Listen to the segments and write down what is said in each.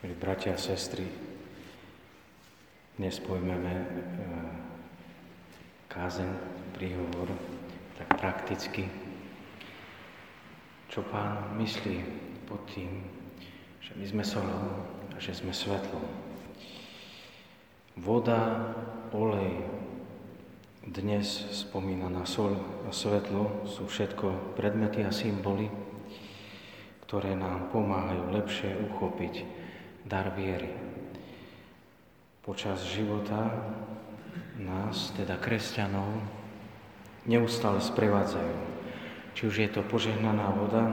Milí bratia a sestry, dnes pojmeme e, kázeň, príhovor, tak prakticky, čo pán myslí pod tým, že my sme solou a že sme svetlom. Voda, olej, dnes spomínaná sol a svetlo sú všetko predmety a symboly, ktoré nám pomáhajú lepšie uchopiť dar viery. Počas života nás, teda kresťanov, neustále sprevádzajú. Či už je to požehnaná voda,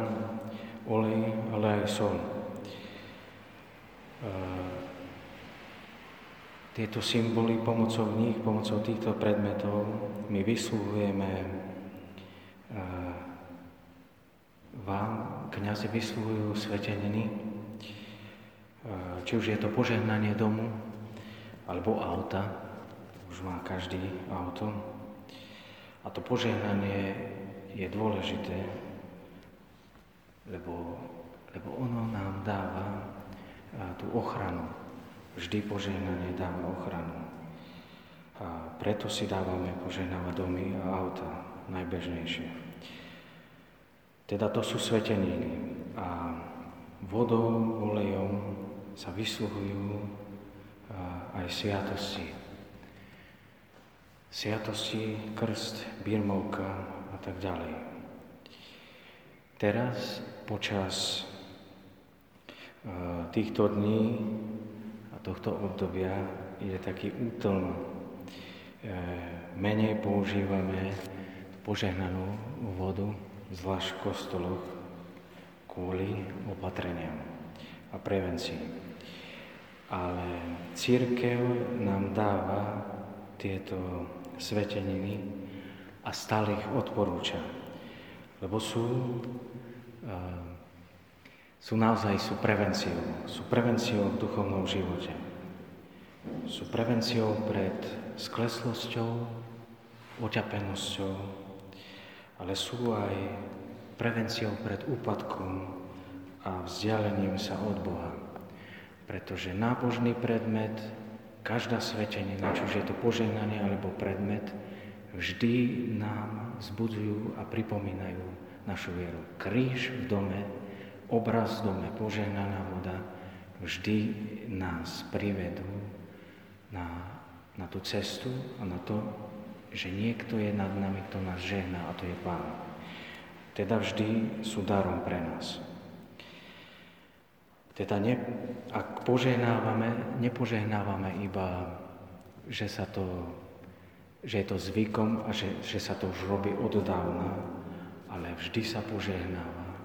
olej, ale aj sol. Tieto symboly pomocou nich, pomocou týchto predmetov my vysluhujeme vám, kniazy vysluhujú sveteniny, či už je to požehnanie domu, alebo auta, už má každý auto. A to požehnanie je dôležité, lebo, lebo ono nám dáva tú ochranu, Vždy požehnanie dáva ochranu. A preto si dávame požehnávať domy a auta najbežnejšie. Teda to sú sveteniny. A vodou, olejom sa vysluhujú aj sviatosti. Sviatosti, krst, birmovka a tak ďalej. Teraz, počas týchto dní tohto obdobia je taký útln. E, menej používame požehnanú vodu, zvlášť v kostoloch, kvôli opatreniam a prevencii. Ale církev nám dáva tieto sveteniny a stále ich odporúča, lebo sú uh, sú naozaj sú prevenciou. Sú prevenciou v duchovnom živote. Sú prevenciou pred skleslosťou, oťapenosťou, ale sú aj prevenciou pred úpadkom a vzdialením sa od Boha. Pretože nábožný predmet, každá svetenina, či už je to požehnanie alebo predmet, vždy nám zbudzujú a pripomínajú našu vieru. Kríž v dome obraz v dome, požehnaná voda, vždy nás privedú na, na tú cestu a na to, že niekto je nad nami, kto nás žehná a to je Pán. Teda vždy sú darom pre nás. Teda ne, ak požehnávame, nepožehnávame iba, že, sa to, že je to zvykom a že, že sa to už robí od dávna, ale vždy sa požehnáva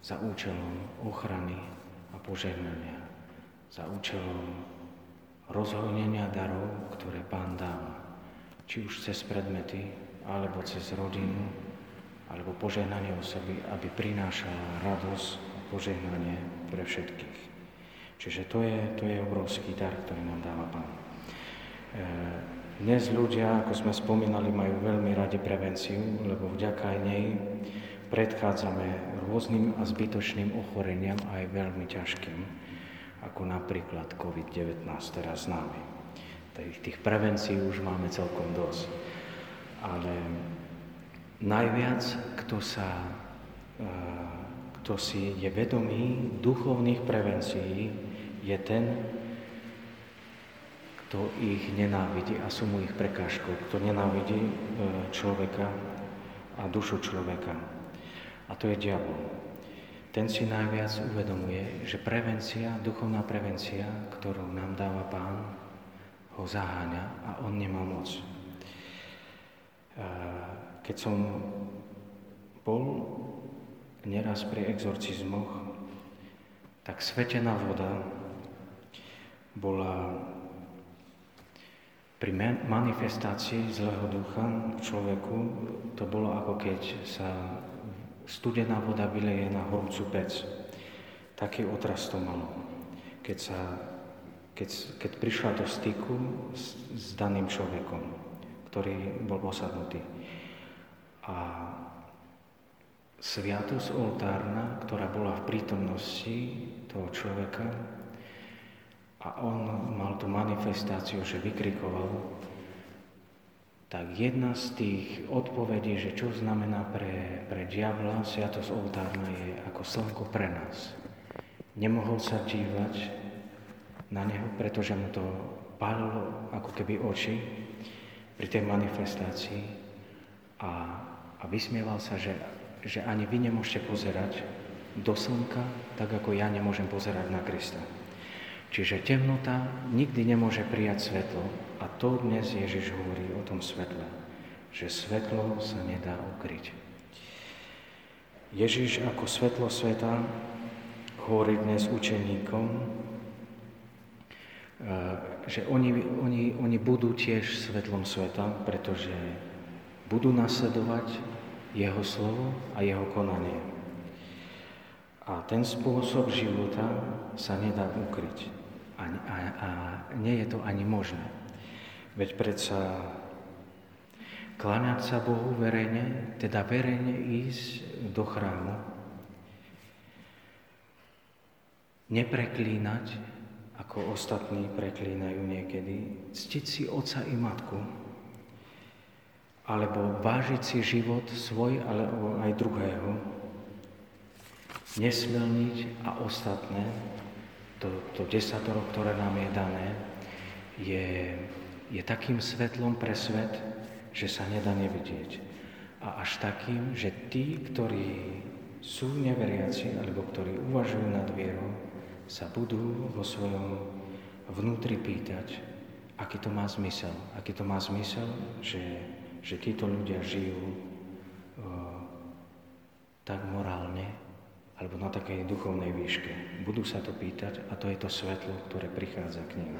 za účelom ochrany a požehnania, za účelom rozhojnenia darov, ktoré Pán dáva, či už cez predmety, alebo cez rodinu, alebo požehnanie osoby, aby prinášala radosť požehnanie pre všetkých. Čiže to je, to je obrovský dar, ktorý nám dáva Pán. E, dnes ľudia, ako sme spomínali, majú veľmi radi prevenciu, lebo vďaka nej predchádzame rôznym a zbytočným ochoreniam aj veľmi ťažkým, ako napríklad COVID-19 teraz nami. Tých, tých prevencií už máme celkom dosť. Ale najviac, kto sa e, kto si je vedomý duchovných prevencií, je ten, kto ich nenávidí a sú mu ich prekážkou, kto nenávidí e, človeka a dušu človeka. A to je diabol. Ten si najviac uvedomuje, že prevencia, duchovná prevencia, ktorú nám dáva Pán, ho zaháňa a on nemá moc. Keď som bol neraz pri exorcizmoch, tak svetená voda bola pri manifestácii zlého ducha v človeku, to bolo ako keď sa studená voda vyleje na horúcu pec. Taký otraz to malo. Keď, sa, keď, keď prišla do styku s, s daným človekom, ktorý bol osadnutý. A sviatosť oltárna, ktorá bola v prítomnosti toho človeka, a on mal tú manifestáciu, že vykrikoval, tak jedna z tých odpovedí, že čo znamená pre, pre diabla sviatosť oltárna je ako slnko pre nás. Nemohol sa dívať na neho, pretože mu to pálilo ako keby oči pri tej manifestácii a, a vysmieval sa, že, že ani vy nemôžete pozerať do slnka, tak ako ja nemôžem pozerať na Krista. Čiže temnota nikdy nemôže prijať svetlo a to dnes Ježiš hovorí o tom svetle, že svetlo sa nedá ukryť. Ježiš ako svetlo sveta hovorí dnes učeníkom, Eh, že oni, oni, oni budú tiež svetlom sveta, pretože budú nasledovať jeho slovo a jeho konanie. A ten spôsob života sa nedá ukryť. A, a, a nie je to ani možné. Veď predsa kláňať sa Bohu verejne, teda verejne ísť do chrámu, nepreklínať, ako ostatní preklínajú niekedy, ctiť si oca i matku, alebo vážiť si život svoj, alebo aj druhého, nesmelniť a ostatné, to, to desatoro, ktoré nám je dané, je, je takým svetlom pre svet, že sa nedá nevidieť. A až takým, že tí, ktorí sú neveriaci, alebo ktorí uvažujú nad vierou, sa budú vo svojom vnútri pýtať, aký to má zmysel. Aký to má zmysel, že, že títo ľudia žijú o, tak morálne, alebo na takej duchovnej výške. Budú sa to pýtať a to je to svetlo, ktoré prichádza k ním.